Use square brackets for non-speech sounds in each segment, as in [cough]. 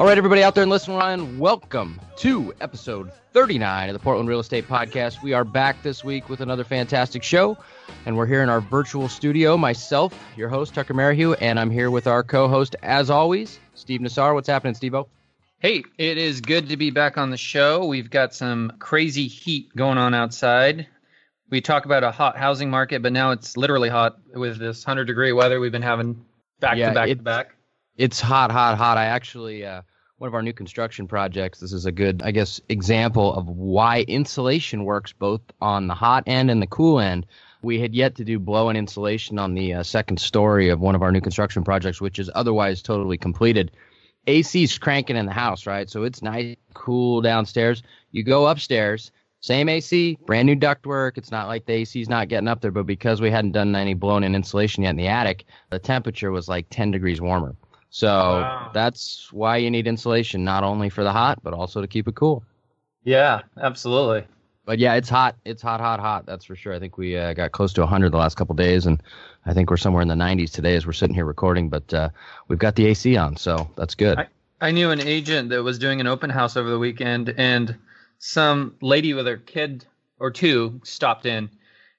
All right, everybody out there and listening Ryan, welcome to episode 39 of the Portland Real Estate Podcast. We are back this week with another fantastic show, and we're here in our virtual studio. Myself, your host, Tucker Merrihew, and I'm here with our co host, as always, Steve Nassar. What's happening, Steve Hey, it is good to be back on the show. We've got some crazy heat going on outside. We talk about a hot housing market, but now it's literally hot with this 100 degree weather we've been having back yeah, to back to back. It's hot, hot, hot. I actually, uh, one of our new construction projects, this is a good, I guess, example of why insulation works both on the hot end and the cool end. We had yet to do blow in insulation on the uh, second story of one of our new construction projects, which is otherwise totally completed. AC's cranking in the house, right? So it's nice, cool downstairs. You go upstairs, same AC, brand new ductwork. It's not like the AC's not getting up there, but because we hadn't done any blown in insulation yet in the attic, the temperature was like 10 degrees warmer. So Wow. that's why you need insulation, not only for the hot, but also to keep it cool. Yeah, absolutely. But yeah, it's hot. It's hot, hot, hot. That's for sure. I think we uh, got close to 100 the last couple days, and I think we're somewhere in the 90s today as we're sitting here recording. But uh, we've got the AC on, so that's good. I- I knew an agent that was doing an open house over the weekend, and some lady with her kid or two stopped in.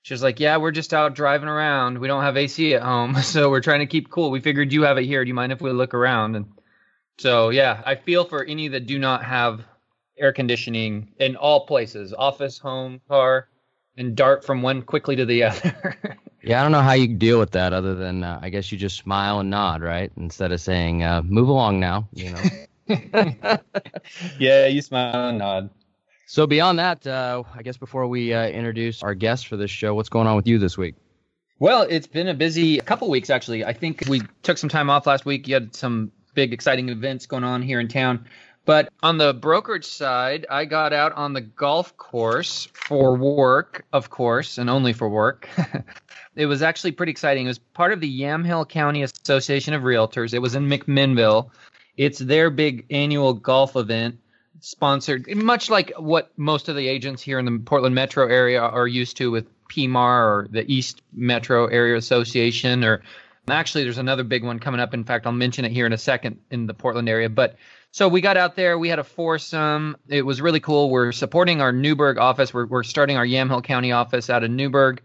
She was like, "Yeah, we're just out driving around. We don't have AC at home, [laughs] so we're trying to keep cool. We figured you have it here. Do you mind if we look around?" And so, yeah, I feel for any that do not have air conditioning in all places, office, home, car, and dart from one quickly to the [laughs] other. Yeah, I don't know how you deal with that other than uh, I guess you just smile and nod, right? Instead of saying, uh, move along now, you know. [laughs] yeah, you smile and nod. So beyond that, uh, I guess before we uh, introduce our guest for this show, what's going on with you this week? Well, it's been a busy couple weeks actually. I think we took some time off last week. You had some big exciting events going on here in town. But on the brokerage side, I got out on the golf course for work, of course, and only for work. [laughs] it was actually pretty exciting. It was part of the Yamhill County Association of Realtors. It was in McMinnville. It's their big annual golf event sponsored much like what most of the agents here in the Portland metro area are used to with PMAR or the East Metro Area Association or actually there's another big one coming up. In fact I'll mention it here in a second in the Portland area. But so we got out there we had a foursome. It was really cool. We're supporting our Newberg office. We're, we're starting our Yamhill County office out of Newberg.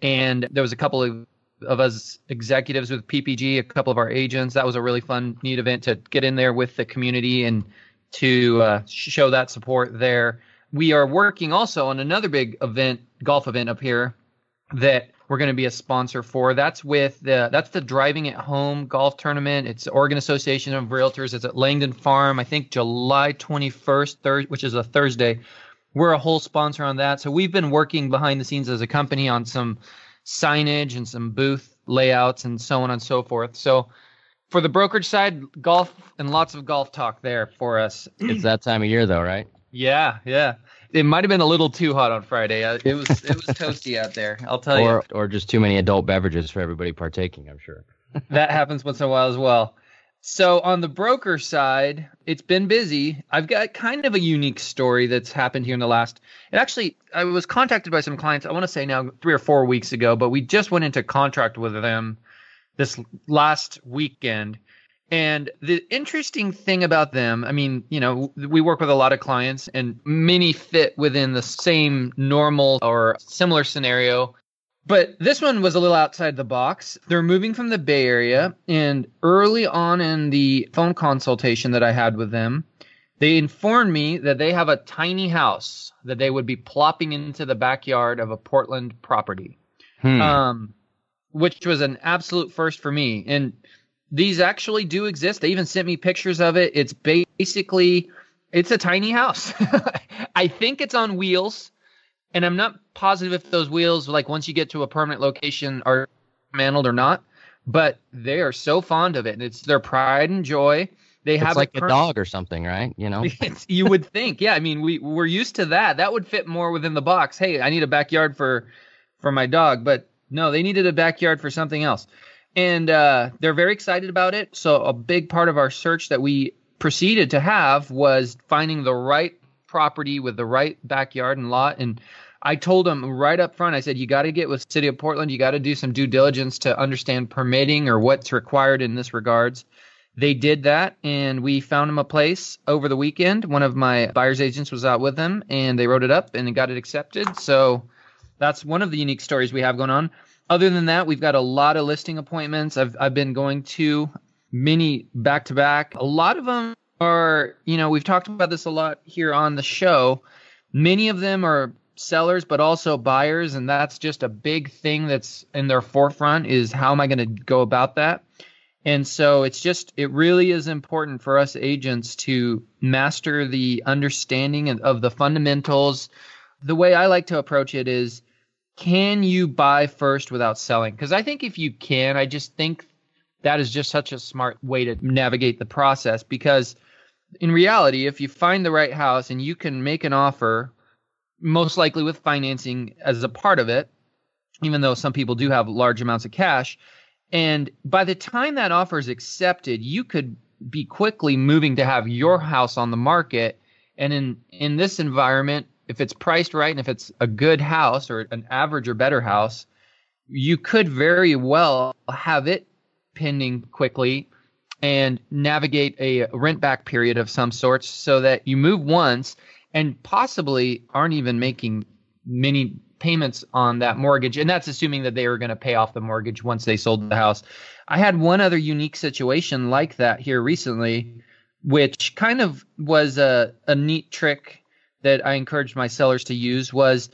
And there was a couple of of us executives with PPG, a couple of our agents. That was a really fun, neat event to get in there with the community and to uh, show that support there. We are working also on another big event, golf event up here that we're going to be a sponsor for. That's with the that's the Driving at Home golf tournament. It's Oregon Association of Realtors. It's at Langdon Farm. I think July 21st, thir- which is a Thursday. We're a whole sponsor on that. So we've been working behind the scenes as a company on some signage and some booth layouts and so on and so forth. So for the brokerage side, golf and lots of golf talk there for us. It's that time of year, though, right? Yeah, yeah. It might have been a little too hot on Friday. Uh, It was it was toasty out there. I'll tell you. Or, or just too many adult beverages for everybody partaking, I'm sure. [laughs] that happens once in a while as well. So on the broker side, it's been busy. I've got kind of a unique story that's happened here in the last. It actually, I was contacted by some clients. I want to say now three or four weeks ago, but we just went into contract with them this last weekend. And the interesting thing about them, I mean, you know, we work with a lot of clients and many fit within the same normal or similar scenario. But this one was a little outside the box. They're moving from the Bay Area, and early on in the phone consultation that I had with them, they informed me that they have a tiny house that they would be plopping into the backyard of a Portland property Hmm. um, which was an absolute first for me. And these actually do exist. They even sent me pictures of it. It's basically it's a tiny house. [laughs] I think it's on wheels, and I'm not positive if those wheels, like once you get to a permanent location, are mantled or not. But they are so fond of it, and it's their pride and joy. They have it's like it a dog or something, right? You know, [laughs] you would think, yeah. I mean, we we're used to that. That would fit more within the box. Hey, I need a backyard for for my dog, but no, they needed a backyard for something else, and uh, they're very excited about it. So a big part of our search that we proceeded to have was finding the right property with the right backyard and lot and I told them right up front, I said, you got to get with City of Portland. You got to do some due diligence to understand permitting or what's required in this regards. They did that, and we found them a place over the weekend. One of my buyer's agents was out with them, and they wrote it up and got it accepted. So that's one of the unique stories we have going on. Other than that, we've got a lot of listing appointments. I've I've been going to many back to back. A lot of them are, you know, we've talked about this a lot here on the show. Many of them are sellers but also buyers and that's just a big thing that's in their forefront is how am I going to go about that? And so it's just, it really is important for us agents to master the understanding of the fundamentals. The way I like to approach it is can you buy first without selling? Because I think if you can, I just think that is just such a smart way to navigate the process. Because in reality, if you find the right house and you can make an offer, most likely with financing as a part of it, even though some people do have large amounts of cash, and by the time that offer is accepted, you could be quickly moving to have your house on the market. And in, in this environment, if it's priced right and if it's a good house or an average or better house, you could very well have it pending quickly and navigate a rent back period of some sorts so that you move once and possibly aren't even making many payments on that mortgage, and that's assuming that they were going to pay off the mortgage once they sold the house. I had one other unique situation like that here recently, which kind of was a, a neat trick that I encouraged my sellers to use was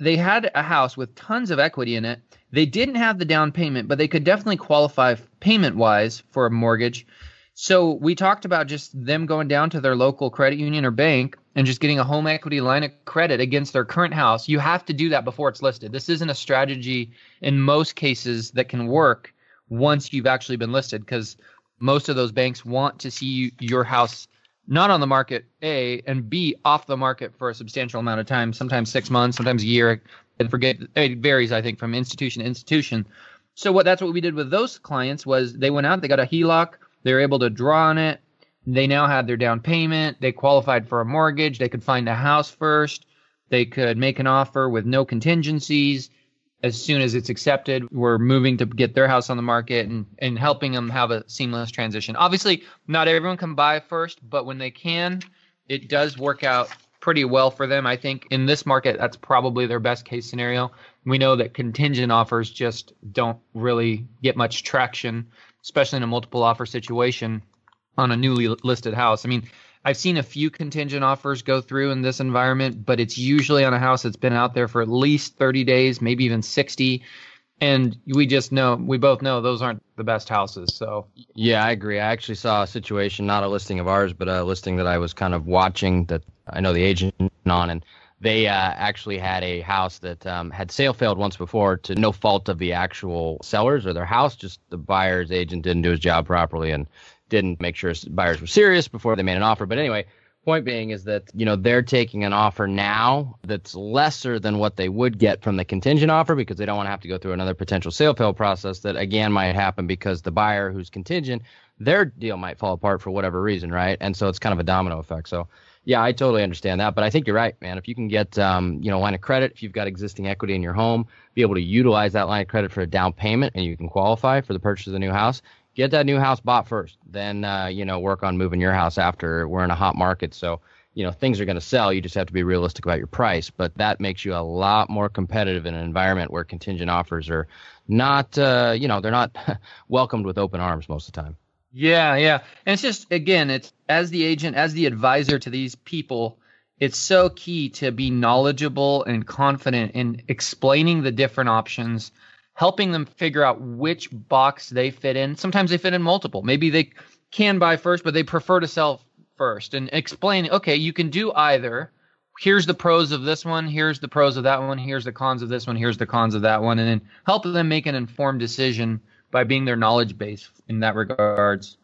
they had a house with tons of equity in it. They didn't have the down payment, but they could definitely qualify payment wise for a mortgage. So we talked about just them going down to their local credit union or bank and just getting a home equity line of credit against their current house. You have to do that before it's listed. This isn't a strategy in most cases that can work once you've actually been listed because most of those banks want to see your house not on the market a and b off the market for a substantial amount of time sometimes six months sometimes a year forget it varies i think from institution to institution so what that's what we did with those clients was they went out they got a heloc they were able to draw on it. They now had their down payment. They qualified for a mortgage. They could find a house first. They could make an offer with no contingencies. As soon as it's accepted, we're moving to get their house on the market and, and helping them have a seamless transition. Obviously, not everyone can buy first, but when they can, it does work out pretty well for them. I think in this market, that's probably their best case scenario. We know that contingent offers just don't really get much traction especially in a multiple offer situation on a newly listed house. I mean, I've seen a few contingent offers go through in this environment, but it's usually on a house that's been out there for at least 30 days, maybe even 60. And we just know, we both know those aren't the best houses. So, yeah, I agree. I actually saw a situation, not a listing of ours, but a listing that I was kind of watching that I know the agent on. And they uh, actually had a house that um, had sale failed once before to no fault of the actual sellers or their house. Just the buyer's agent didn't do his job properly and didn't make sure buyers were serious before they made an offer. But anyway, point being is that you know they're taking an offer now that's lesser than what they would get from the contingent offer because they don't want to have to go through another potential sale fail process that again might happen because the buyer who's contingent their deal might fall apart for whatever reason right and so it's kind of a domino effect so yeah, I totally understand that, but I think you're right, man. If you can get, um, you know, line of credit, if you've got existing equity in your home, be able to utilize that line of credit for a down payment, and you can qualify for the purchase of the new house. Get that new house bought first, then uh, you know work on moving your house after we're in a hot market. So you know things are going to sell. You just have to be realistic about your price, but that makes you a lot more competitive in an environment where contingent offers are not, uh, you know, they're not [laughs] welcomed with open arms most of the time. Yeah, yeah. And it's just again, it's as the agent, as the advisor to these people, it's so key to be knowledgeable and confident in explaining the different options, helping them figure out which box they fit in. Sometimes they fit in multiple. Maybe they can buy first, but they prefer to sell first and explain, okay, you can do either. Here's the pros of this one, here's the pros of that one, here's the cons of this one, here's the cons of that one, and then help them make an informed decision by being their knowledge base in that regards.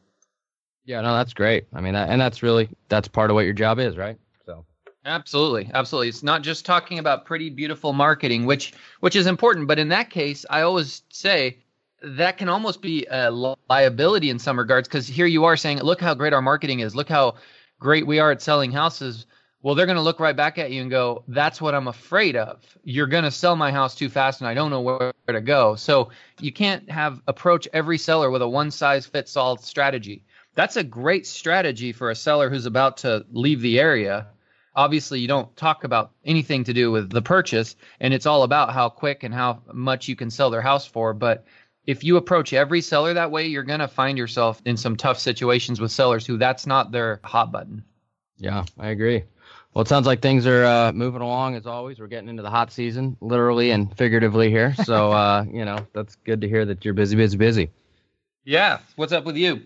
Yeah, no, that's great. I mean, and that's really that's part of what your job is, right? So Absolutely, absolutely. It's not just talking about pretty, beautiful marketing, which which is important. But in that case, I always say that can almost be a liability in some regards because here you are saying, "Look how great our marketing is. Look how great we are at selling houses." Well, they're going to look right back at you and go, "That's what I'm afraid of. You're going to sell my house too fast, and I don't know where to go." So you can't have approach every seller with a one size fits all strategy that's a great strategy for a seller who's about to leave the area. Obviously, you don't talk about anything to do with the purchase, and it's all about how quick and how much you can sell their house for. But if you approach every seller that way, you're going to find yourself in some tough situations with sellers who that's not their hot button. Yeah, I agree. Well, it sounds like things are uh, moving along as always. We're getting into the hot season, literally and figuratively here. So, [laughs] uh, you know, that's good to hear that you're busy, busy, busy. Yeah. What's up with you?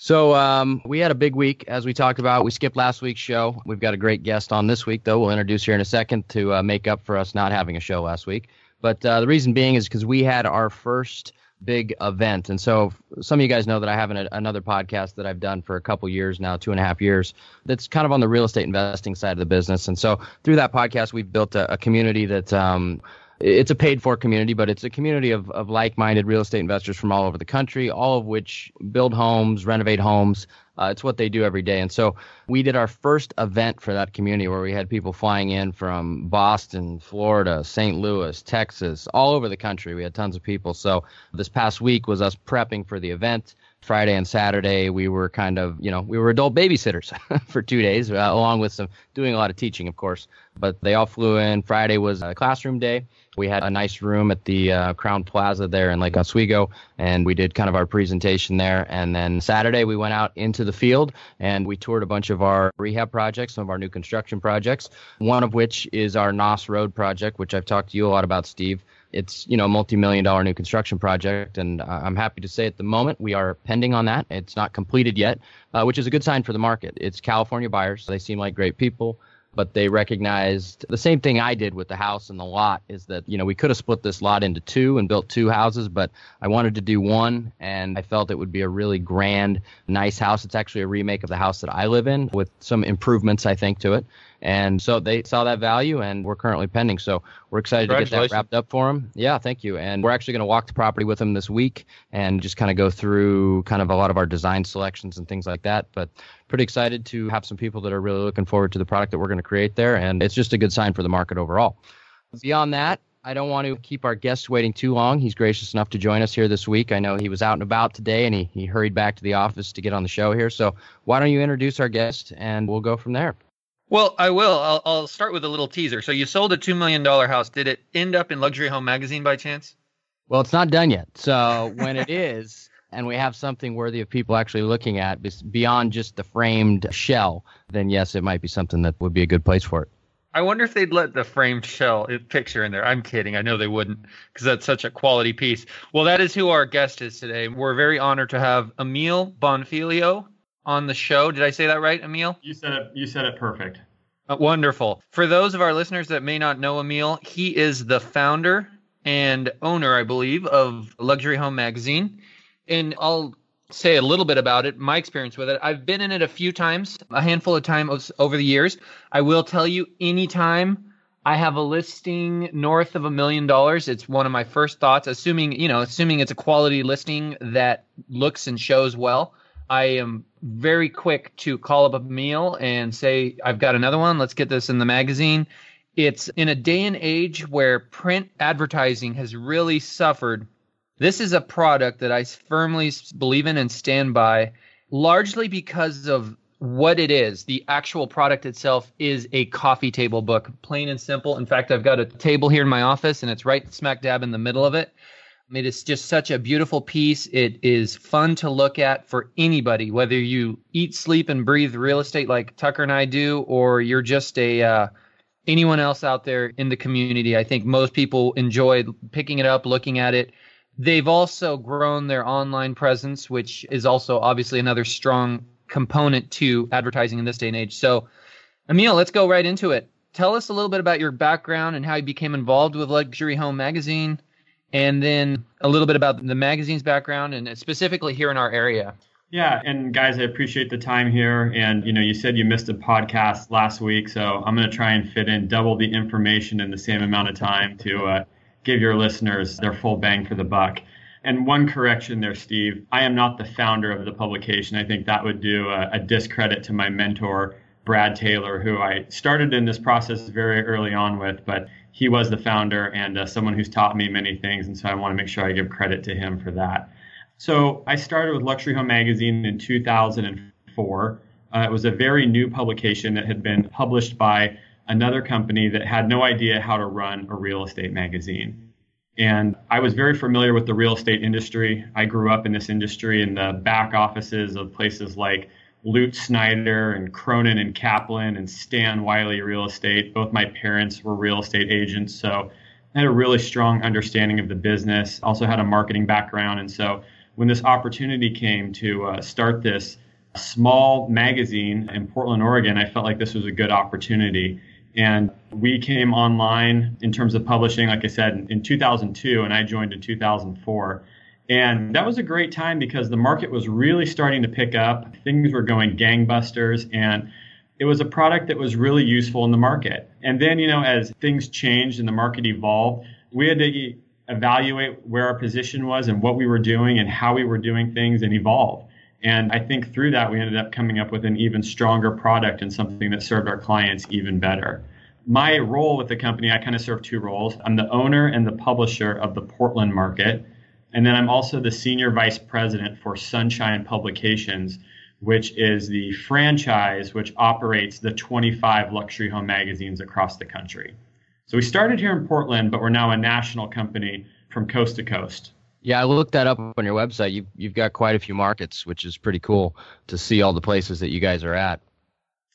So um, we had a big week, as we talked about. We skipped last week's show. We've got a great guest on this week, though. We'll introduce here in a second to uh, make up for us not having a show last week. But uh, the reason being is because we had our first big event. And so some of you guys know that I have an, another podcast that I've done for a couple years now, two and a half years, that's kind of on the real estate investing side of the business. And so through that podcast, we've built a, a community that um, it's a paid for community, but it's a community of, of like minded real estate investors from all over the country, all of which build homes, renovate homes. Uh, it's what they do every day. And so we did our first event for that community where we had people flying in from Boston, Florida, St. Louis, Texas, all over the country. We had tons of people. So this past week was us prepping for the event. Friday and Saturday, we were kind of, you know, we were adult babysitters [laughs] for two days, uh, along with some doing a lot of teaching, of course. But they all flew in. Friday was a classroom day. We had a nice room at the uh, Crowne Plaza there in Lake Oswego, and we did kind of our presentation there. And then Saturday, we went out into the field and we toured a bunch of our rehab projects, some of our new construction projects, one of which is our Knaus Road project, which I've talked to you a lot about, Steve. It's you know a multi-million dollar new construction project, and I'm happy to say at the moment we are pending on that. It's not completed yet, uh, which is a good sign for the market. It's California buyers; they seem like great people but they recognized the same thing I did with the house and the lot is that, you know, we could have split this lot into two and built two houses, but I wanted to do one and I felt it would be a really grand, nice house. It's actually a remake of the house that I live in with some improvements, I think, to it. And so they saw that value, and we're currently pending. So we're excited to get that wrapped up for them. Yeah, thank you. And we're actually going to walk the property with them this week and just kind of go through kind of a lot of our design selections and things like that. But pretty excited to have some people that are really looking forward to the product that we're going to create there. And it's just a good sign for the market overall. Beyond that, I don't want to keep our guest waiting too long. He's gracious enough to join us here this week. I know he was out and about today and he, he hurried back to the office to get on the show here. So why don't you introduce our guest and we'll go from there? Well, I will. I'll, I'll start with a little teaser. So you sold a $2 million house. Did it end up in Luxury Home Magazine by chance? Well, it's not done yet. So [laughs] when it is, and we have something worthy of people actually looking at beyond just the framed shell, then yes, it might be something that would be a good place for it. I wonder if they'd let the framed shell uh, picture in there. I'm kidding. I know they wouldn't because that's such a quality piece. Well, that is who our guest is today. We're very honored to have Emile Bonfiglio on the show. Did I say that right, Emile? You said it. You said it perfect. Uh, wonderful. For those of our listeners that may not know Emile, he is the founder and owner, I believe, of Luxury Home Magazine. And I'll say a little bit about it, my experience with it. I've been in it a few times, a handful of times over the years. I will tell you, anytime I have a listing north of a million dollars, it's one of my first thoughts, assuming, you know, assuming it's a quality listing that looks and shows well. I am very quick to call up Emile and say, I've got another one. Let's get this in the magazine. It's in a day and age where print advertising has really suffered. This is a product that I firmly believe in and stand by, largely because of what it is. The actual product itself is a coffee table book, plain and simple. In fact, I've got a table here in my office and it's right smack dab in the middle of it. It is just such a beautiful piece. It is fun to look at for anybody, whether you eat, sleep, and breathe real estate like Tucker and I do, or you're just a uh, anyone else out there in the community. I think most people enjoy picking it up, looking at it. They've also grown their online presence, which is also obviously another strong component to advertising in this day and age. So, Emile, let's go right into it. Tell us a little bit about your background and how you became involved with Luxury Home Magazine and then a little bit about the magazine's background and specifically here in our area. Yeah, and guys, I appreciate the time here. And you know, you said you missed a podcast last week, so I'm going to try and fit in double the information in the same amount of time to uh, give your listeners their full bang for the buck. And one correction there, Steve. I am not the founder of the publication. I think that would do a, a discredit to my mentor, Brad Taylor, who I started in this process very early on with, but he was the founder and uh, someone who's taught me many things. And so I want to make sure I give credit to him for that. So I started with Luxury Home Magazine in 2004. Uh, it was a very new publication that had been published by another company that had no idea how to run a real estate magazine. And I was very familiar with the real estate industry. I grew up in this industry in the back offices of places like Lutz Snyder and Cronin and Caplan and Stan Wiley Real Estate. Both my parents were real estate agents, so I had a really strong understanding of the business. Also had a marketing background, and so when this opportunity came to uh, start this small magazine in Portland, Oregon, I felt like this was a good opportunity. And we came online in terms of publishing, like I said, in 2002, and I joined in 2004. And that was a great time because the market was really starting to pick up. Things were going gangbusters, and it was a product that was really useful in the market. And then, you know, as things changed and the market evolved, we had to evaluate where our position was and what we were doing and how we were doing things and evolve. And I think through that, we ended up coming up with an even stronger product and something that served our clients even better. My role with the company, I kind of serve two roles. I'm the owner and the publisher of the Portland market. And then I'm also the senior vice president for Sunshine Publications, which is the franchise which operates the 25 luxury home magazines across the country. So we started here in Portland, but we're now a national company from coast to coast. Yeah, I looked that up on your website. You've you've got quite a few markets, which is pretty cool to see all the places that you guys are at.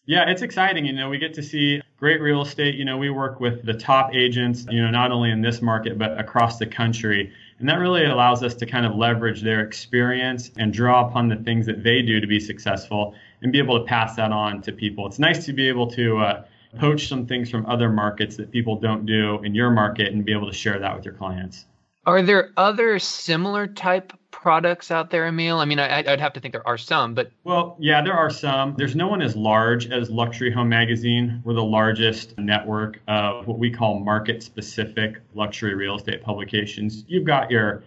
Yeah, it's exciting. You know, we get to see great real estate. You know, we work with the top agents, you know, not only in this market, but across the country. And that really allows us to kind of leverage their experience and draw upon the things that they do to be successful and be able to pass that on to people. It's nice to be able to uh, poach some things from other markets that people don't do in your market and be able to share that with your clients. Are there other similar type products out there, Emile? I mean, I, would have to think there are some, but well, yeah, there are some. There's no one as large as Luxury Home Magazine. We're the largest network of what we call market-specific luxury real estate publications. You've got your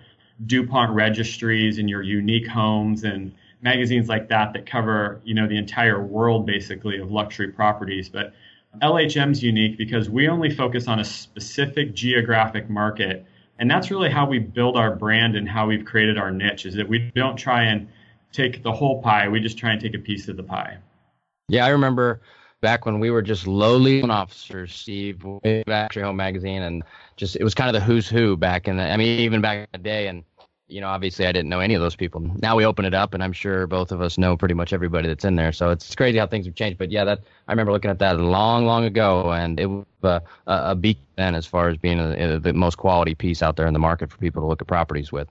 DuPont registries and your unique homes and magazines like that that cover, you know, the entire world basically of luxury properties, but LHM's unique because we only focus on a specific geographic market. And that's really how we build our brand and how we've created our niche is that we don't try and take the whole pie. We just try and take a piece of the pie. Yeah, I remember back when we were just lowly officers, Steve, back to Home Magazine, and just it was kind of the who's who back in the. I mean, even back in the day, and you know, obviously I didn't know any of those people. Now we open it up, and I'm sure both of us know pretty much everybody that's in there. So it's crazy how things have changed. But yeah, that I remember looking at that long, long ago, and it was uh, a, a then as far as being a, a, the most quality piece out there in the market for people to look at properties with.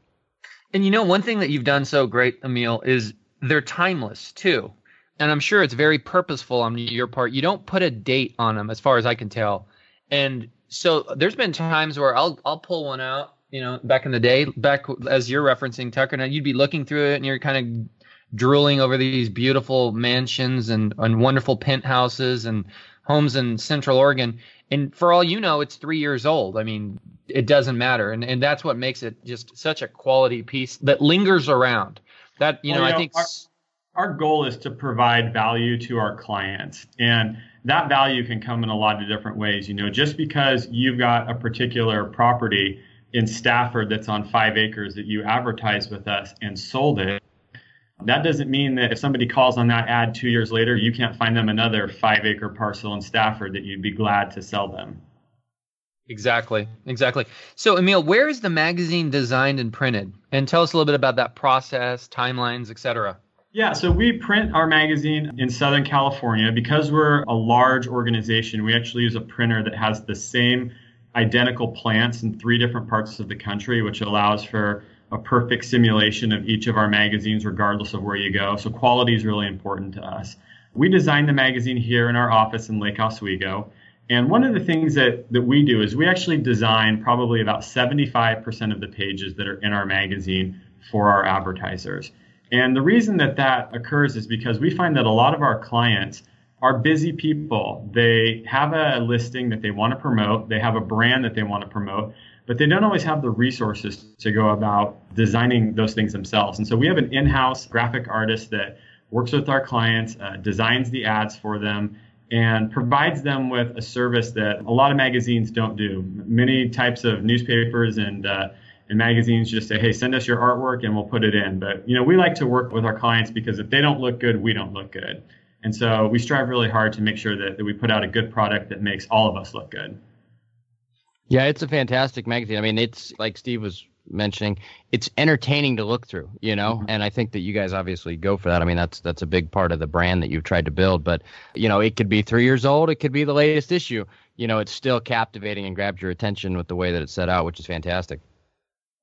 And you know, one thing that you've done so great, Emile, is they're timeless too. And I'm sure it's very purposeful on your part. You don't put a date on them, as far as I can tell. And so there's been times where I'll I'll pull one out you know, back in the day, back as you're referencing Tucker, now you'd be looking through it and you're kind of drooling over these beautiful mansions and, and wonderful penthouses and homes in Central Oregon. And for all you know, it's three years old. I mean, it doesn't matter. And, and that's what makes it just such a quality piece that lingers around. That, you well, know, you I know, think. Our, our goal is to provide value to our clients. And that value can come in a lot of different ways. You know, just because you've got a particular property in Stafford that's on five acres that you advertised with us and sold it, that doesn't mean that if somebody calls on that ad two years later, you can't find them another five acre parcel in Stafford that you'd be glad to sell them. Exactly, exactly. So, Emil, where is the magazine designed and printed? And tell us a little bit about that process, timelines, etc. Yeah, so we print our magazine in Southern California. Because we're a large organization, we actually use a printer that has the same identical plants in three different parts of the country, which allows for a perfect simulation of each of our magazines, regardless of where you go. So quality is really important to us. We designed the magazine here in our office in Lake Oswego. And one of the things that, that we do is we actually design probably about 75% of the pages that are in our magazine for our advertisers. And the reason that that occurs is because we find that a lot of our clients are busy people. They have a listing that they want to promote, they have a brand that they want to promote, but they don't always have the resources to go about designing those things themselves. And so we have an in house graphic artist that works with our clients, uh, designs the ads for them, and provides them with a service that a lot of magazines don't do. Many types of newspapers and uh, and magazines just say, "Hey, send us your artwork and we'll put it in." But you know, we like to work with our clients because if they don't look good, we don't look good. And so we strive really hard to make sure that, that we put out a good product that makes all of us look good. Yeah, it's a fantastic magazine. I mean, it's like Steve was mentioning, it's entertaining to look through, you know, mm-hmm. and I think that you guys obviously go for that. I mean, that's that's a big part of the brand that you've tried to build. But you know, it could be three years old, it could be the latest issue. You know, it's still captivating and grabs your attention with the way that it's set out, which is fantastic.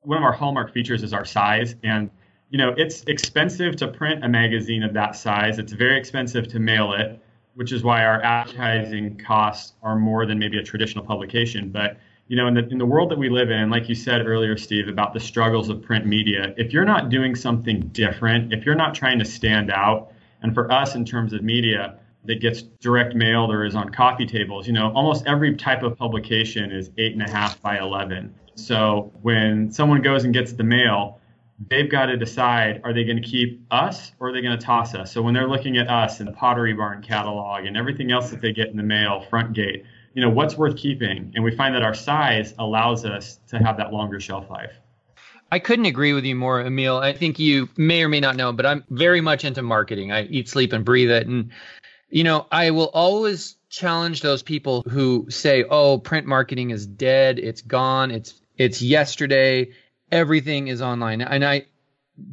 One of our hallmark features is our size, and you know, it's expensive to print a magazine of that size. It's very expensive to mail it, which is why our advertising costs are more than maybe a traditional publication. But you know, in the in the world that we live in, like you said earlier, Steve, about the struggles of print media, if you're not doing something different, if you're not trying to stand out, and for us in terms of media that gets direct mailed or is on coffee tables, you know, almost every type of publication is eight and a half by eleven. So when someone goes and gets the mail, they've got to decide are they going to keep us or are they going to toss us? So when they're looking at us and the Pottery Barn catalog and everything else that they get in the mail, front gate, you know, what's worth keeping? And we find that our size allows us to have that longer shelf life. I couldn't agree with you more, Emile. I think you may or may not know, but I'm very much into marketing. I eat, sleep, and breathe it. And, you know, I will always challenge those people who say, oh, print marketing is dead, it's gone, it's it's yesterday everything is online. And I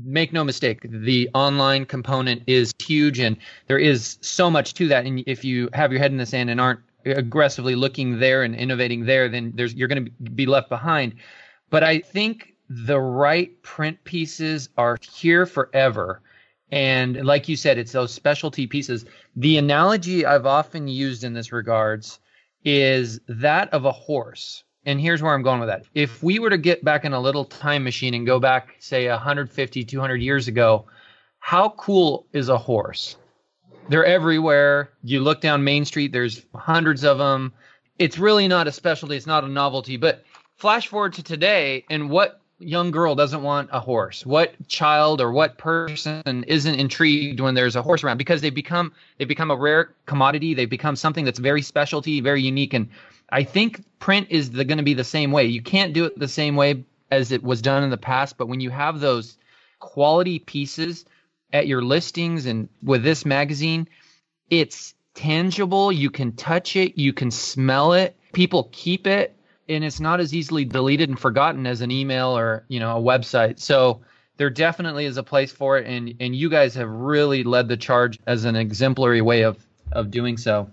make no mistake, the online component is huge and there is so much to that. And if you have your head in the sand and aren't aggressively looking there and innovating there, then there's you're going to be left behind. But I think the right print pieces are here forever. And like you said, it's those specialty pieces. The analogy I've often used in this regards is that of a horse and here's where I'm going with that. If we were to get back in a little time machine and go back, say, 150, 200 years ago, how cool is a horse? They're everywhere. You look down Main Street, there's hundreds of them. It's really not a specialty, it's not a novelty. But flash forward to today, and what young girl doesn't want a horse? What child or what person isn't intrigued when there's a horse around? Because they become they become a rare commodity. They become something that's very specialty, very unique, and I think print is going to be the same way. You can't do it the same way as it was done in the past, but when you have those quality pieces at your listings and with this magazine, it's tangible. You can touch it, you can smell it. People keep it, and it's not as easily deleted and forgotten as an email or you know a website. So there definitely is a place for it, and and you guys have really led the charge as an exemplary way of of doing so.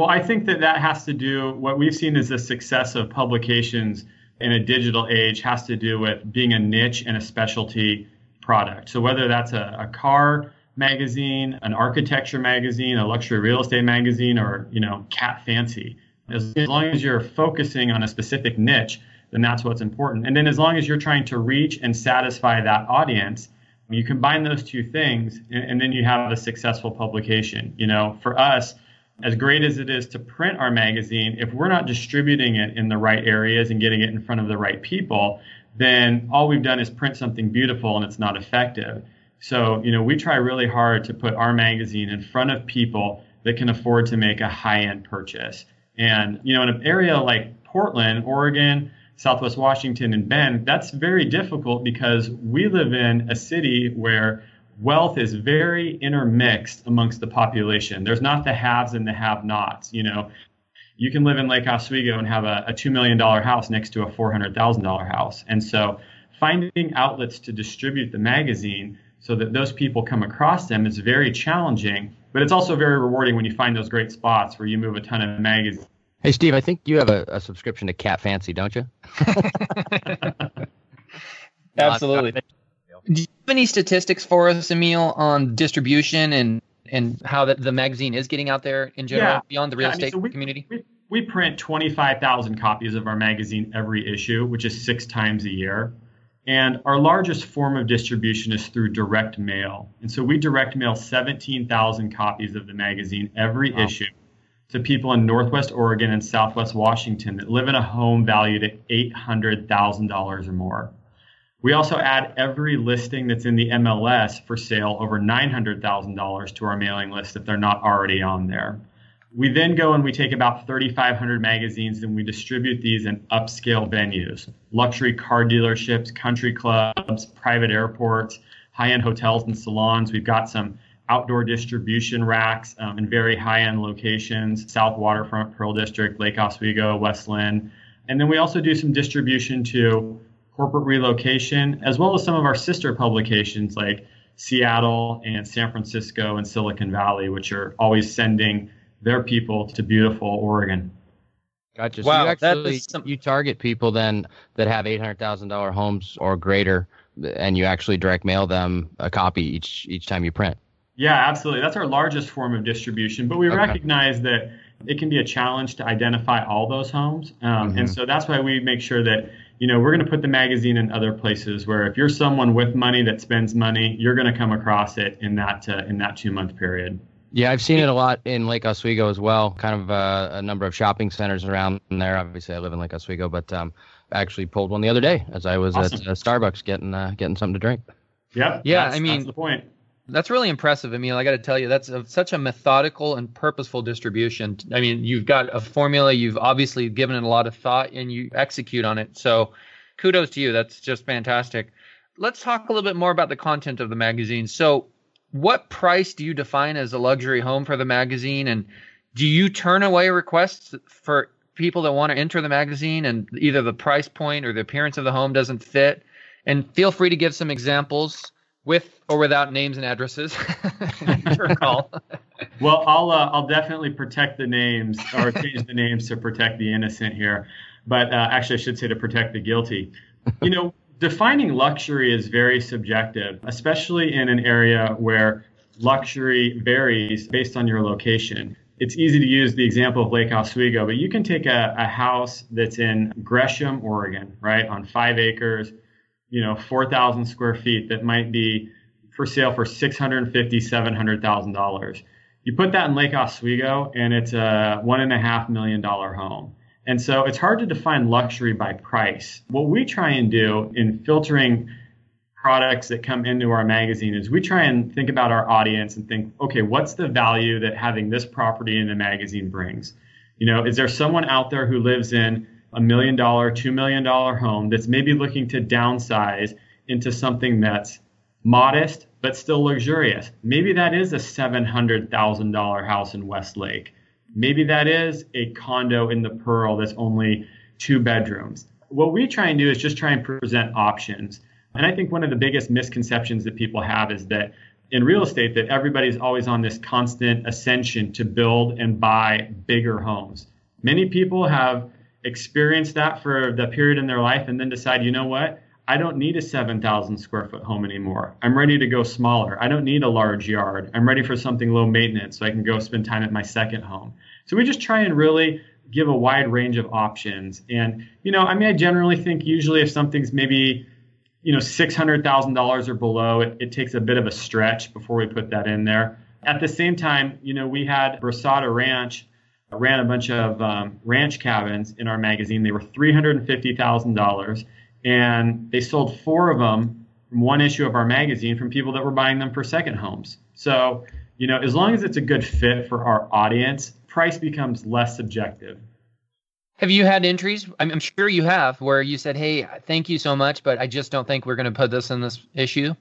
Well, I think that that has to do, what we've seen is the success of publications in a digital age has to do with being a niche and a specialty product. So whether that's a, a car magazine, an architecture magazine, a luxury real estate magazine, or, you know, cat fancy, as, as long as you're focusing on a specific niche, then that's what's important. And then as long as you're trying to reach and satisfy that audience, you combine those two things and, and then you have a successful publication. You know, for us, as great as it is to print our magazine, if we're not distributing it in the right areas and getting it in front of the right people, then all we've done is print something beautiful and it's not effective. So, you know, we try really hard to put our magazine in front of people that can afford to make a high end purchase. And, you know, in an area like Portland, Oregon, Southwest Washington, and Bend, that's very difficult because we live in a city where wealth is very intermixed amongst the population. There's not the haves and the have-nots. You know, you can live in Lake Oswego and have a, a two million dollar house next to a four hundred thousand dollar house, and so finding outlets to distribute the magazine so that those people come across them is very challenging. But it's also very rewarding when you find those great spots where you move a ton of magazines. Hey, Steve, I think you have a, a subscription to Cat Fancy, don't you? Absolutely. Do you have any statistics for us, Emile, on distribution and and how the, the magazine is getting out there in general yeah. beyond the real yeah, estate I mean, so we, community? We, we print 25,000 copies of our magazine every issue, which is six times a year. And our largest form of distribution is through direct mail. And so we direct mail 17,000 copies of the magazine every wow. issue to people in Northwest Oregon and Southwest Washington that live in a home valued at $800,000 or more. We also add every listing that's in the MLS for sale over $900,000 to our mailing list if they're not already on there. We then go and we take about 3,500 magazines and we distribute these in upscale venues, luxury car dealerships, country clubs, private airports, high end hotels and salons. We've got some outdoor distribution racks um, in very high end locations South Waterfront, Pearl District, Lake Oswego, West Linn. And then we also do some distribution to corporate relocation, as well as some of our sister publications like Seattle and San Francisco and Silicon Valley, which are always sending their people to beautiful Oregon. Gotcha. Wow, so you actually some... you target people then that have eight hundred thousand dollar homes or greater, and you actually direct mail them a copy each each time you print. Yeah, absolutely. That's our largest form of distribution, but we okay. recognize that it can be a challenge to identify all those homes, um, mm-hmm. and so that's why we make sure that you know we're going to put the magazine in other places where if you're someone with money that spends money, you're going to come across it in that uh, in that two month period. Yeah, I've seen it a lot in Lake Oswego as well. Kind of uh, a number of shopping centers around there. Obviously, I live in Lake Oswego, but um, actually pulled one the other day as I was awesome. at uh, Starbucks getting uh, getting something to drink. Yep. Yeah, I mean, that's the point. That's really impressive, Emile. I got to tell you, that's a, such a methodical and purposeful distribution. I mean, you've got a formula. You've obviously given it a lot of thought, and you execute on it. So, kudos to you. That's just fantastic. Let's talk a little bit more about the content of the magazine. So, what price do you define as a luxury home for the magazine and do you turn away requests for people that want to enter the magazine and either the price point or the appearance of the home doesn't fit and feel free to give some examples with or without names and addresses [laughs] call. [laughs] well i'll uh, i'll definitely protect the names or change the names to protect the innocent here but uh, actually i should say to protect the guilty you know defining luxury is very subjective, especially in an area where luxury varies based on your location. It's easy to use the example of Lake Oswego, but you can take a, a house that's in Gresham, Oregon, right, on five acres, you know, 4,000 square feet that might be for sale for $650,000, $700,000. You put that in Lake Oswego, and it's a one and a half million dollar home. And so it's hard to define luxury by price. What we try and do in filtering products that come into our magazine is we try and think about our audience and think, okay, what's the value that having this property in the magazine brings? You know, is there someone out there who lives in a million dollar, two million dollar home that's maybe looking to downsize into something that's modest but still luxurious? Maybe that is a $700,000 house in Westlake. Maybe that is a condo in the Pearl that's only two bedrooms. What we try and do is just try and present options. And I think one of the biggest misconceptions that people have is that in real estate that everybody's always on this constant ascension to build and buy bigger homes. Many people have experienced that for the period in their life and then decide, you know what? I don't need a 7,000 square foot home anymore. I'm ready to go smaller. I don't need a large yard. I'm ready for something low maintenance so I can go spend time at my second home. So we just try and really give a wide range of options. And, you know, I mean, I generally think usually if something's maybe, you know, $600,000 or below, it, it takes a bit of a stretch before we put that in there. At the same time, you know, we had Brasada Ranch ran a bunch of um, ranch cabins in our magazine. They were $350,000 and they sold four of them from one issue of our magazine from people that were buying them for second homes. So, you know, as long as it's a good fit for our audience, price becomes less subjective. Have you had entries? I'm, sure you have, where you said, "Hey, thank you so much, but I just don't think we're going to put this in this issue."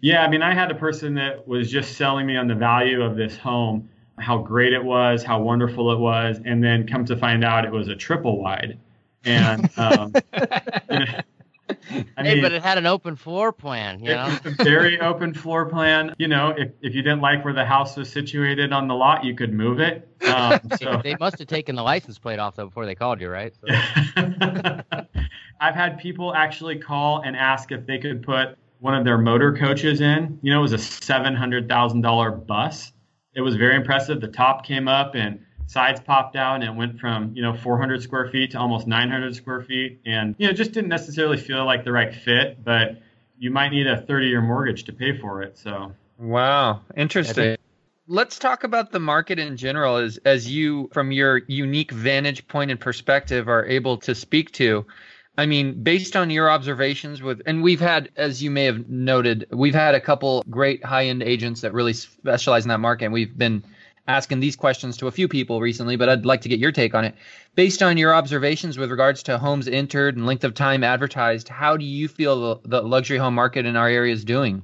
Yeah, I mean, I had a person that was just selling me on the value of this home, how great it was, how wonderful it was, and then come to find out it was a triple wide. And [laughs] um, you know, I hey, mean, but it had an open floor plan, you know. very open floor plan. You know, if, if you didn't like where the house was situated on the lot, you could move it. Um, [laughs] so. they must have taken the license plate off though before they called you, right? So. [laughs] I've had people actually call and ask if they could put one of their motor coaches in. You know, it was a seven hundred thousand dollar bus. It was very impressive. The top came up and sides popped out and it went from you know 400 square feet to almost 900 square feet. And you know just didn't necessarily feel like the right fit but you might need a 30 year mortgage to pay for it so. Wow. Interesting. Let's talk about the market in general as as you from your unique vantage point and perspective are able to speak to I mean, based on your observations with, and we've had, as you may have noted, we've had a couple great high end agents that really specialize in that market. And we've been asking these questions to a few people recently, but I'd like to get your take on it. Based on your observations with regards to homes entered and length of time advertised, how do you feel the, the luxury home market in our area is doing?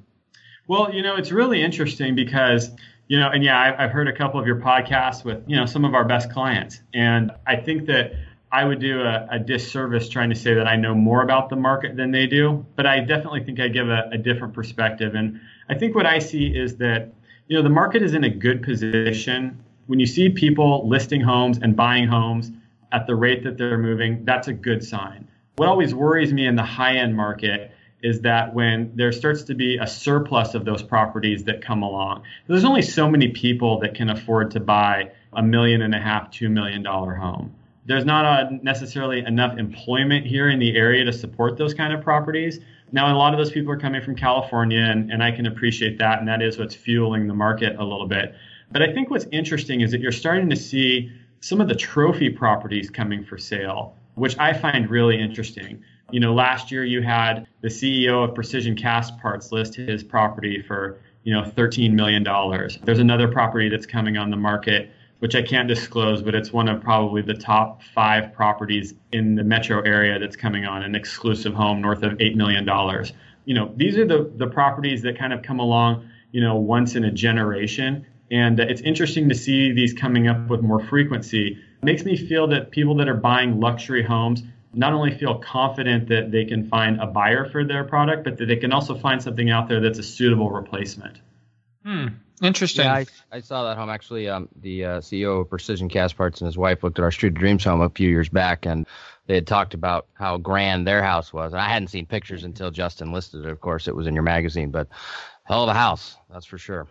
Well, you know, it's really interesting because, you know, and yeah, I've, I've heard a couple of your podcasts with, you know, some of our best clients. And I think that I would do a, a, disservice trying to say that I know more about the market than they do, but I definitely think I give a, a different perspective. And I think what I see is that you know, the market is in a good position. When you see people listing homes and buying homes at the rate that they're moving, that's a good sign. What always worries me in the high end market is that when there starts to be a surplus of those properties that come along, there's only so many people that can afford to buy a million and a half, two million dollar home. There's not a, necessarily enough employment here in the area to support those kind of properties. Now, a lot of those people are coming from California, and, and I can appreciate that, and that is what's fueling the market a little bit. But I think what's interesting is that you're starting to see some of the trophy properties coming for sale, which I find really interesting. You know, last year you had the CEO of Precision Castparts list his property for, you know, $13 million. There's another property that's coming on the market which I can't disclose, but it's one of probably the top five properties in the metro area that's coming on an exclusive home north of $8 million. You know, these are the, the properties that kind of come along, you know, once in a generation. And it's interesting to see these coming up with more frequency. It makes me feel that people that are buying luxury homes not only feel confident that they can find a buyer for their product, but that they can also find something out there that's a suitable replacement. Hmm. Interesting. Yeah, I, I saw that home actually. Um, the uh, CEO of Precision Castparts and his wife looked at our Street of Dreams home a few years back, and they had talked about how grand their house was. And I hadn't seen pictures until Justin listed it. Of course, it was in your magazine, but hell of a house, that's for sure.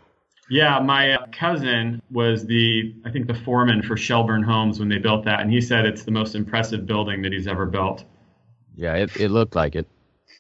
Yeah, my uh, cousin was the I think the foreman for Shelburne Homes when they built that, and he said it's the most impressive building that he's ever built. Yeah, it, it looked like it.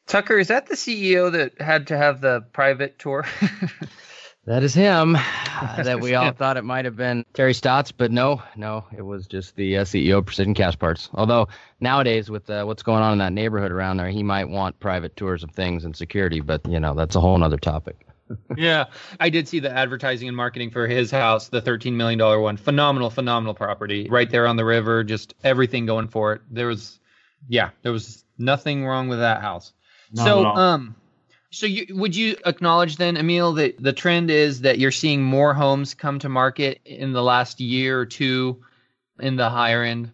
Tucker, is that the CEO that had to have the private tour? [laughs] That is him. [laughs] Uh, that we all thought it might have been Terry Stotts, but no, no, it was just the uh, CEO of Precision Castparts. Although nowadays, with uh, what's going on in that neighborhood around there, he might want private tours of things and security, but you know that's a whole other topic. [laughs] yeah, I did see the advertising and marketing for his house, the $13 million one. One. Phenomenal, phenomenal property right there on the river, just everything going for it. There was, yeah, there was nothing wrong with that house. Not so, um, so you, would you acknowledge then, Emile, that the trend is that you're seeing more homes come to market in the last year or two in the higher end?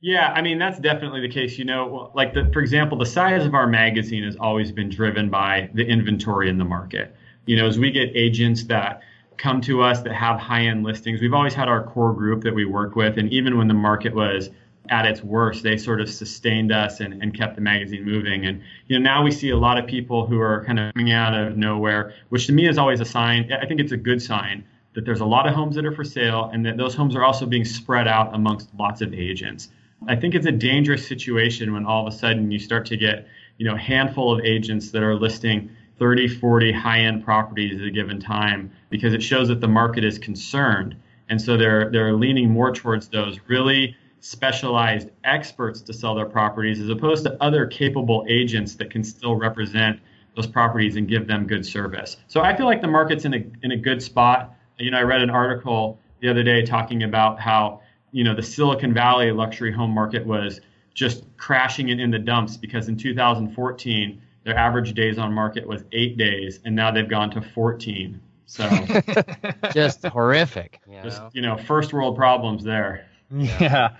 Yeah, I mean that's definitely the case. You know, like the, for example, the size of our magazine has always been driven by the inventory in the market. You know, as we get agents that come to us that have high-end listings, we've always had our core group that we work with, and even when the market was at its worst, they sort of sustained us and, and kept the magazine moving. And you know, now we see a lot of people who are kind of coming out of nowhere, which to me is always a sign. I think it's a good sign that there's a lot of homes that are for sale, and that those homes are also being spread out amongst lots of agents. I think it's a dangerous situation when all of a sudden you start to get, you know, a handful of agents that are listing 30, 40 high-end properties at a given time because it shows that the market is concerned. And so they're they're leaning more towards those really specialized experts to sell their properties as opposed to other capable agents that can still represent those properties and give them good service. So I feel like the market's in a in a good spot. You know, I read an article the other day talking about how, you know, the Silicon Valley luxury home market was just crashing it in the dumps because in 2014 their average days on market was 8 days and now they've gone to 14. So [laughs] just horrific. You just, you know, first world problems there. [laughs] Yeah. yeah.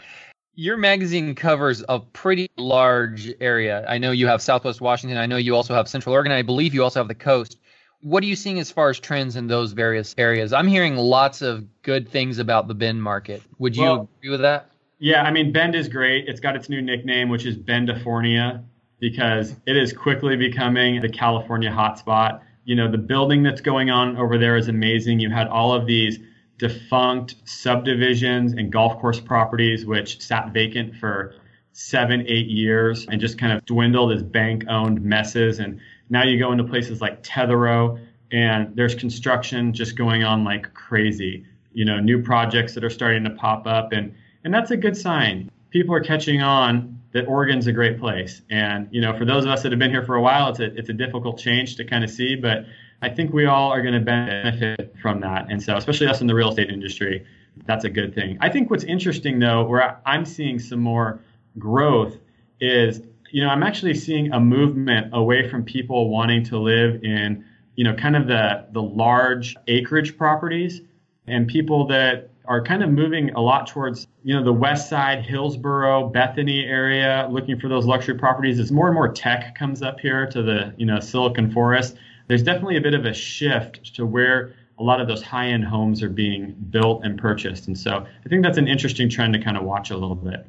Your magazine covers a pretty large area. I know you have Southwest Washington. I know you also have Central Oregon. I believe you also have the coast. What are you seeing as far as trends in those various areas? I'm hearing lots of good things about the Bend market. Would you well, agree with that? Yeah, I mean Bend is great. It's got its new nickname, which is Bendifornia, because it is quickly becoming the California hotspot. You know, the building that's going on over there is amazing. You had all of these defunct subdivisions and golf course properties, which sat vacant for seven, eight years and just kind of dwindled as bank owned messes. And now you go into places like Tetherow and there's construction just going on like crazy. You know, new projects that are starting to pop up. And, and that's a good sign. People are catching on that Oregon's a great place. And, you know, for those of us that have been here for a while, it's a, it's a difficult change to kind of see, but I think we all are going to benefit from that. And so, especially us in the real estate industry, that's a good thing. I think what's interesting, though, where I'm seeing some more growth is, you know, I'm actually seeing a movement away from people wanting to live in, you know, kind of the the large acreage properties and people that are kind of moving a lot towards, you know, the west side, Hillsboro, Bethany area, looking for those luxury properties. As more and more tech comes up here to the, you know, Silicon Forest, there's definitely a bit of a shift to where a lot of those high-end homes are being built and purchased. And so I think that's an interesting trend to kind of watch a little bit.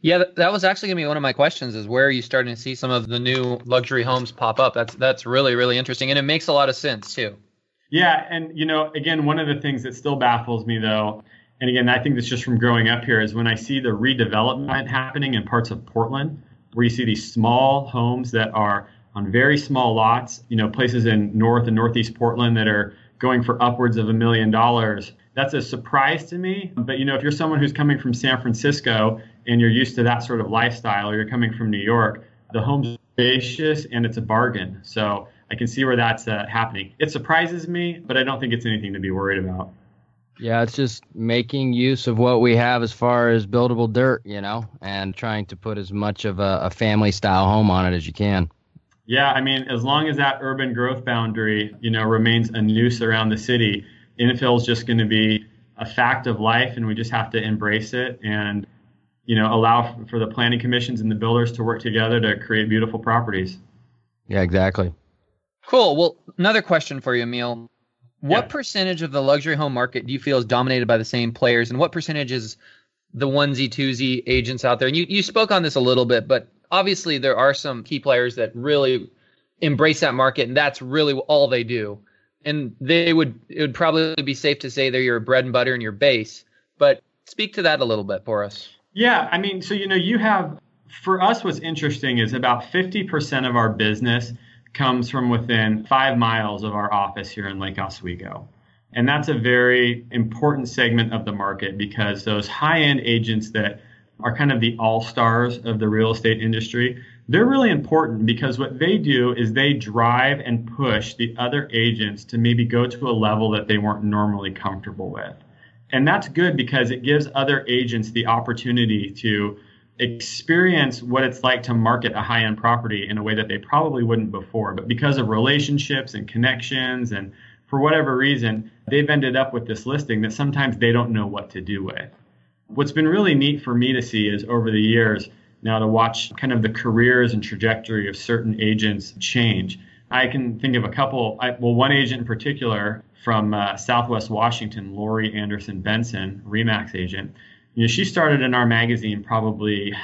Yeah, that was actually going to be one of my questions is where are you starting to see some of the new luxury homes pop up? That's that's really really interesting and it makes a lot of sense too. Yeah, and you know, again, one of the things that still baffles me though, and again, I think this just from growing up here is when I see the redevelopment happening in parts of Portland where you see these small homes that are on very small lots, you know, places in North and Northeast Portland that are going for upwards of a million dollars. That's a surprise to me. But you know, if you're someone who's coming from San Francisco and you're used to that sort of lifestyle, or you're coming from New York, the home's spacious and it's a bargain. So I can see where that's uh, happening. It surprises me, but I don't think it's anything to be worried about. Yeah, it's just making use of what we have as far as buildable dirt, you know, and trying to put as much of a, a family style home on it as you can. Yeah, I mean, as long as that urban growth boundary, you know, remains a noose around the city, infill is just going to be a fact of life, and we just have to embrace it and, you know, allow for the planning commissions and the builders to work together to create beautiful properties. Yeah, exactly. Cool. Well, another question for you, Emile. What yeah. percentage of the luxury home market do you feel is dominated by the same players, and what percentage is the onesie twosie agents out there? And you, you spoke on this a little bit, but obviously there are some key players that really embrace that market and that's really all they do. And they would it would probably be safe to say they're your bread and butter and your base. But speak to that a little bit for us. Yeah i mean so you know you have for us what's interesting is about 50% of our business comes from within five miles of our office here in lake oswego. And that's a very important segment of the market because those high end agents that are kind of the all stars of the real estate industry. They're really important because what they do is they drive and push the other agents to maybe go to a level that they weren't normally comfortable with. And that's good because it gives other agents the opportunity to experience what it's like to market a high end property in a way that they probably wouldn't before. But because of relationships and connections and for whatever reason, they've ended up with this listing that sometimes they don't know what to do with what's been really neat for me to see is over the years now to watch kind of the careers and trajectory of certain agents change. I can think of a couple, I, well, one agent in particular from uh, Southwest Washington, Lori Anderson Benson, Remax agent. You know, she started in our magazine probably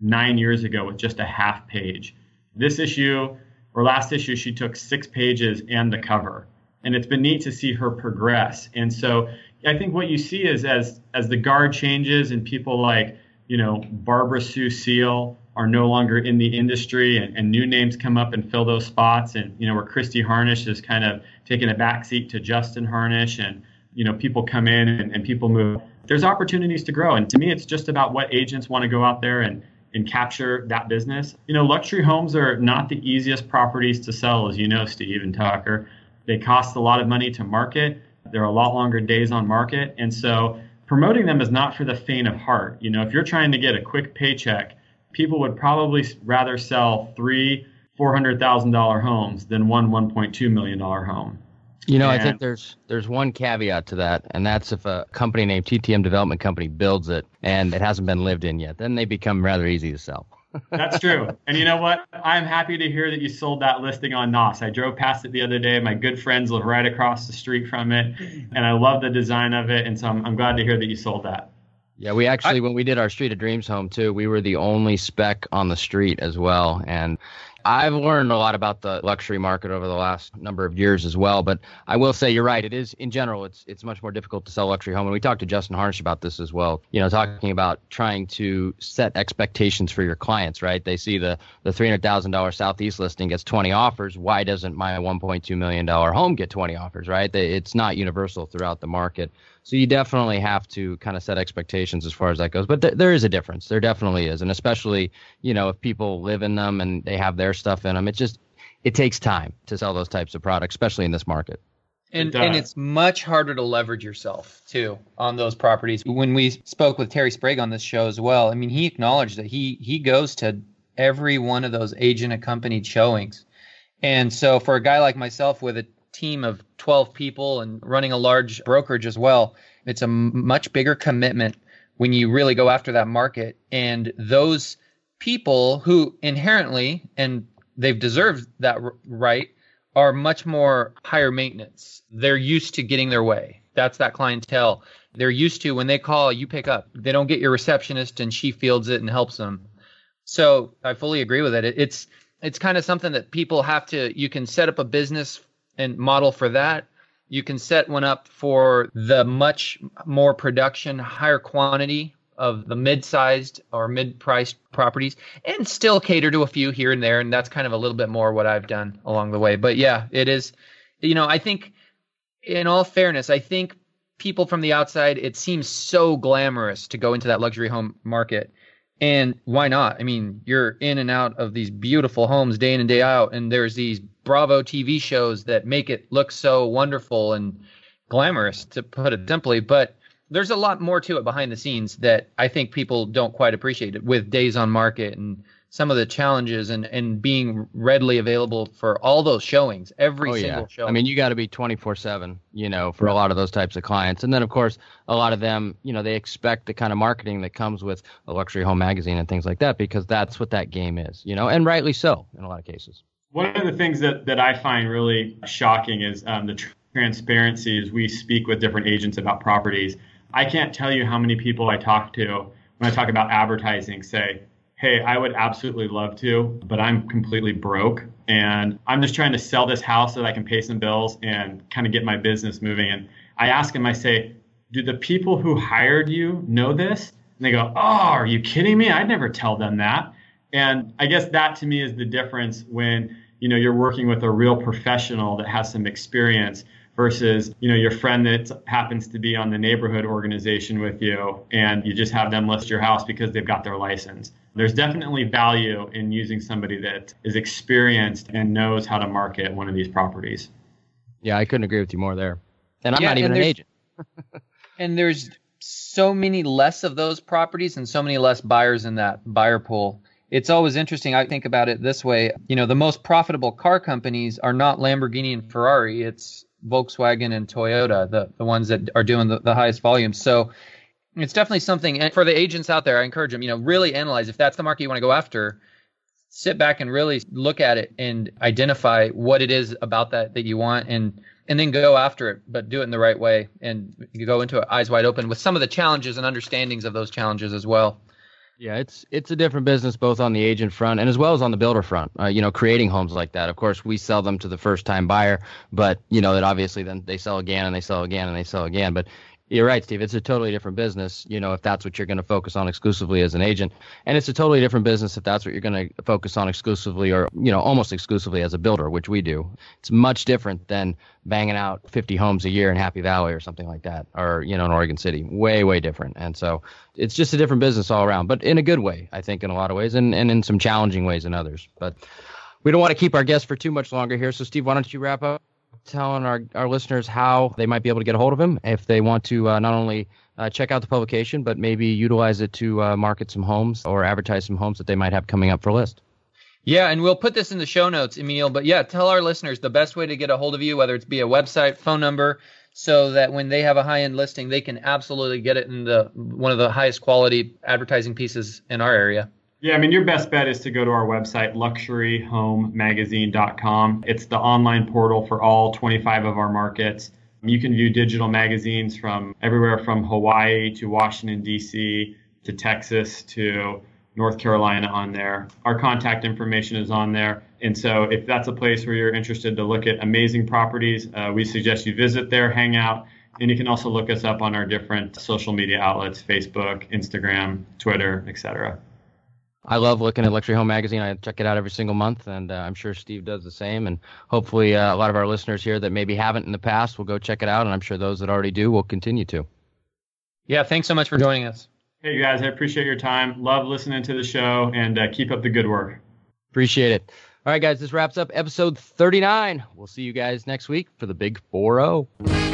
nine years ago with just a half page. This issue or last issue, she took six pages and the cover. And it's been neat to see her progress. And so I think what you see is as as the guard changes and people like you know Barbara Sue Seal are no longer in the industry and, and new names come up and fill those spots and you know where Christy Harnish is kind of taking a backseat to Justin Harnish and you know people come in and, and people move. There's opportunities to grow and to me it's just about what agents want to go out there and and capture that business. You know, luxury homes are not the easiest properties to sell, as you know, Steve and Tucker. They cost a lot of money to market. They're a lot longer days on market. And so promoting them is not for the faint of heart. You know, if you're trying to get a quick paycheck, people would probably rather sell three $400,000 homes than one $1.2 million home. You know, and, I think there's there's one caveat to that, and that's if a company named TTM Development Company builds it and it hasn't been lived in yet, then they become rather easy to sell. That's true. And you know what? I'm happy to hear that you sold that listing on Knaus. I drove past it the other day. My good friends live right across the street from it, and I love the design of it. And so I'm, I'm glad to hear that you sold that. Yeah, we actually, I, when we did our Street of Dreams home too, we were the only spec on the street as well. And I've learned a lot about the luxury market over the last number of years as well. But I will say you're right. It is in general, it's it's much more difficult to sell luxury home. And we talked to Justin Harnish about this as well. You know, talking about trying to set expectations for your clients. Right? They see the the three hundred thousand dollar southeast listing gets 20 offers. Why doesn't my 1.2 million dollar home get 20 offers? Right? It's not universal throughout the market. So you definitely have to kind of set expectations as far as that goes. But th- there is a difference. There definitely is, and especially you know if people live in them and they have their stuff in them, it just it takes time to sell those types of products, especially in this market. And, it and it's much harder to leverage yourself too on those properties. When we spoke with Terry Sprague on this show as well, I mean, he acknowledged that he he goes to every one of those agent accompanied showings. And so for a guy like myself with a team of 12 people and running a large brokerage as well, it's a much bigger commitment when you really go after that market. And those people who inherently, and they've deserved that right, are much more higher maintenance. They're used to getting their way. That's that clientele. They're used to when they call, you pick up. They don't get your receptionist and she fields it and helps them. So I fully agree with it. It's it's kind of something that people have to you can set up a business and model for that. You can set one up for the much more production, higher quantity of the mid-sized or mid-priced properties and still cater to a few here and there and that's kind of a little bit more what I've done along the way. But yeah, it is you know, I think in all fairness, I think people from the outside it seems so glamorous to go into that luxury home market and why not? I mean, you're in and out of these beautiful homes day in and day out, and there's these Bravo TV shows that make it look so wonderful and glamorous, to put it simply. But there's a lot more to it behind the scenes that I think people don't quite appreciate it with days on market and some of the challenges and, and being readily available for all those showings, every oh, single yeah. show. I mean, you got to be 24 7, you know, for a lot of those types of clients. And then, of course, a lot of them, you know, they expect the kind of marketing that comes with a luxury home magazine and things like that because that's what that game is, you know, and rightly so in a lot of cases. One of the things that, that I find really shocking is um, the transparency as we speak with different agents about properties. I can't tell you how many people I talk to when I talk about advertising say, hey, I would absolutely love to, but I'm completely broke and I'm just trying to sell this house so that I can pay some bills and kind of get my business moving. And I ask them, I say, do the people who hired you know this? And they go, oh, are you kidding me? I'd never tell them that. And I guess that to me is the difference when you know you're working with a real professional that has some experience versus you know your friend that happens to be on the neighborhood organization with you and you just have them list your house because they've got their license. There's definitely value in using somebody that is experienced and knows how to market one of these properties. Yeah i couldn't agree with you more there. And i'm yeah, not even an agent. [laughs] and there's so many less of those properties and so many less buyers in that buyer pool it's always interesting. I think about it this way. You know, the most profitable car companies are not Lamborghini and Ferrari. It's Volkswagen and Toyota, the, the ones that are doing the, the highest volume. So it's definitely something and for the agents out there, I encourage them, you know, really analyze if that's the market you want to go after, sit back and really look at it and identify what it is about that that you want and and then go after it, but do it in the right way and go into it eyes wide open with some of the challenges and understandings of those challenges as well. Yeah, it's it's a different business both on the agent front and as well as on the builder front. Uh, you know, creating homes like that. Of course, we sell them to the first time buyer, but you know that obviously then they sell again and they sell again and they sell again. But you're right, Steve. It's a totally different business, you know, if that's what you're going to focus on exclusively as an agent. And it's a totally different business if that's what you're going to focus on exclusively or, you know, almost exclusively as a builder, which we do. It's much different than banging out 50 homes a year in Happy Valley or something like that, or, you know, in Oregon City. Way, way different. And so it's just a different business all around, but in a good way, I think, in a lot of ways, and, and in some challenging ways in others. But we don't want to keep our guests for too much longer here. So, Steve, why don't you wrap up? Telling our, our listeners how they might be able to get a hold of him if they want to uh, not only uh, check out the publication, but maybe utilize it to uh, market some homes or advertise some homes that they might have coming up for list. Yeah, and we'll put this in the show notes, Emile. But yeah, tell our listeners the best way to get a hold of you, whether it's via a website, phone number, so that when they have a high end listing, they can absolutely get it in the one of the highest quality advertising pieces in our area. Yeah, I mean, your best bet is to go to our website, luxuryhomemagazine.com. It's the online portal for all 25 of our markets. You can view digital magazines from everywhere from Hawaii to Washington, D.C. to Texas to North Carolina on there. Our contact information is on there. And so if that's a place where you're interested to look at amazing properties, uh, we suggest you visit there, hang out, and you can also look us up on our different social media outlets Facebook, Instagram, Twitter, etc. I love looking at Luxury Home Magazine. I check it out every single month, and uh, I'm sure Steve does the same. And hopefully, uh, a lot of our listeners here that maybe haven't in the past will go check it out, and I'm sure those that already do will continue to. Yeah, thanks so much for joining us. Hey, guys, I appreciate your time. Love listening to the show, and uh, keep up the good work. Appreciate it. All right, guys, this wraps up episode 39. We'll see you guys next week for the big 4 0.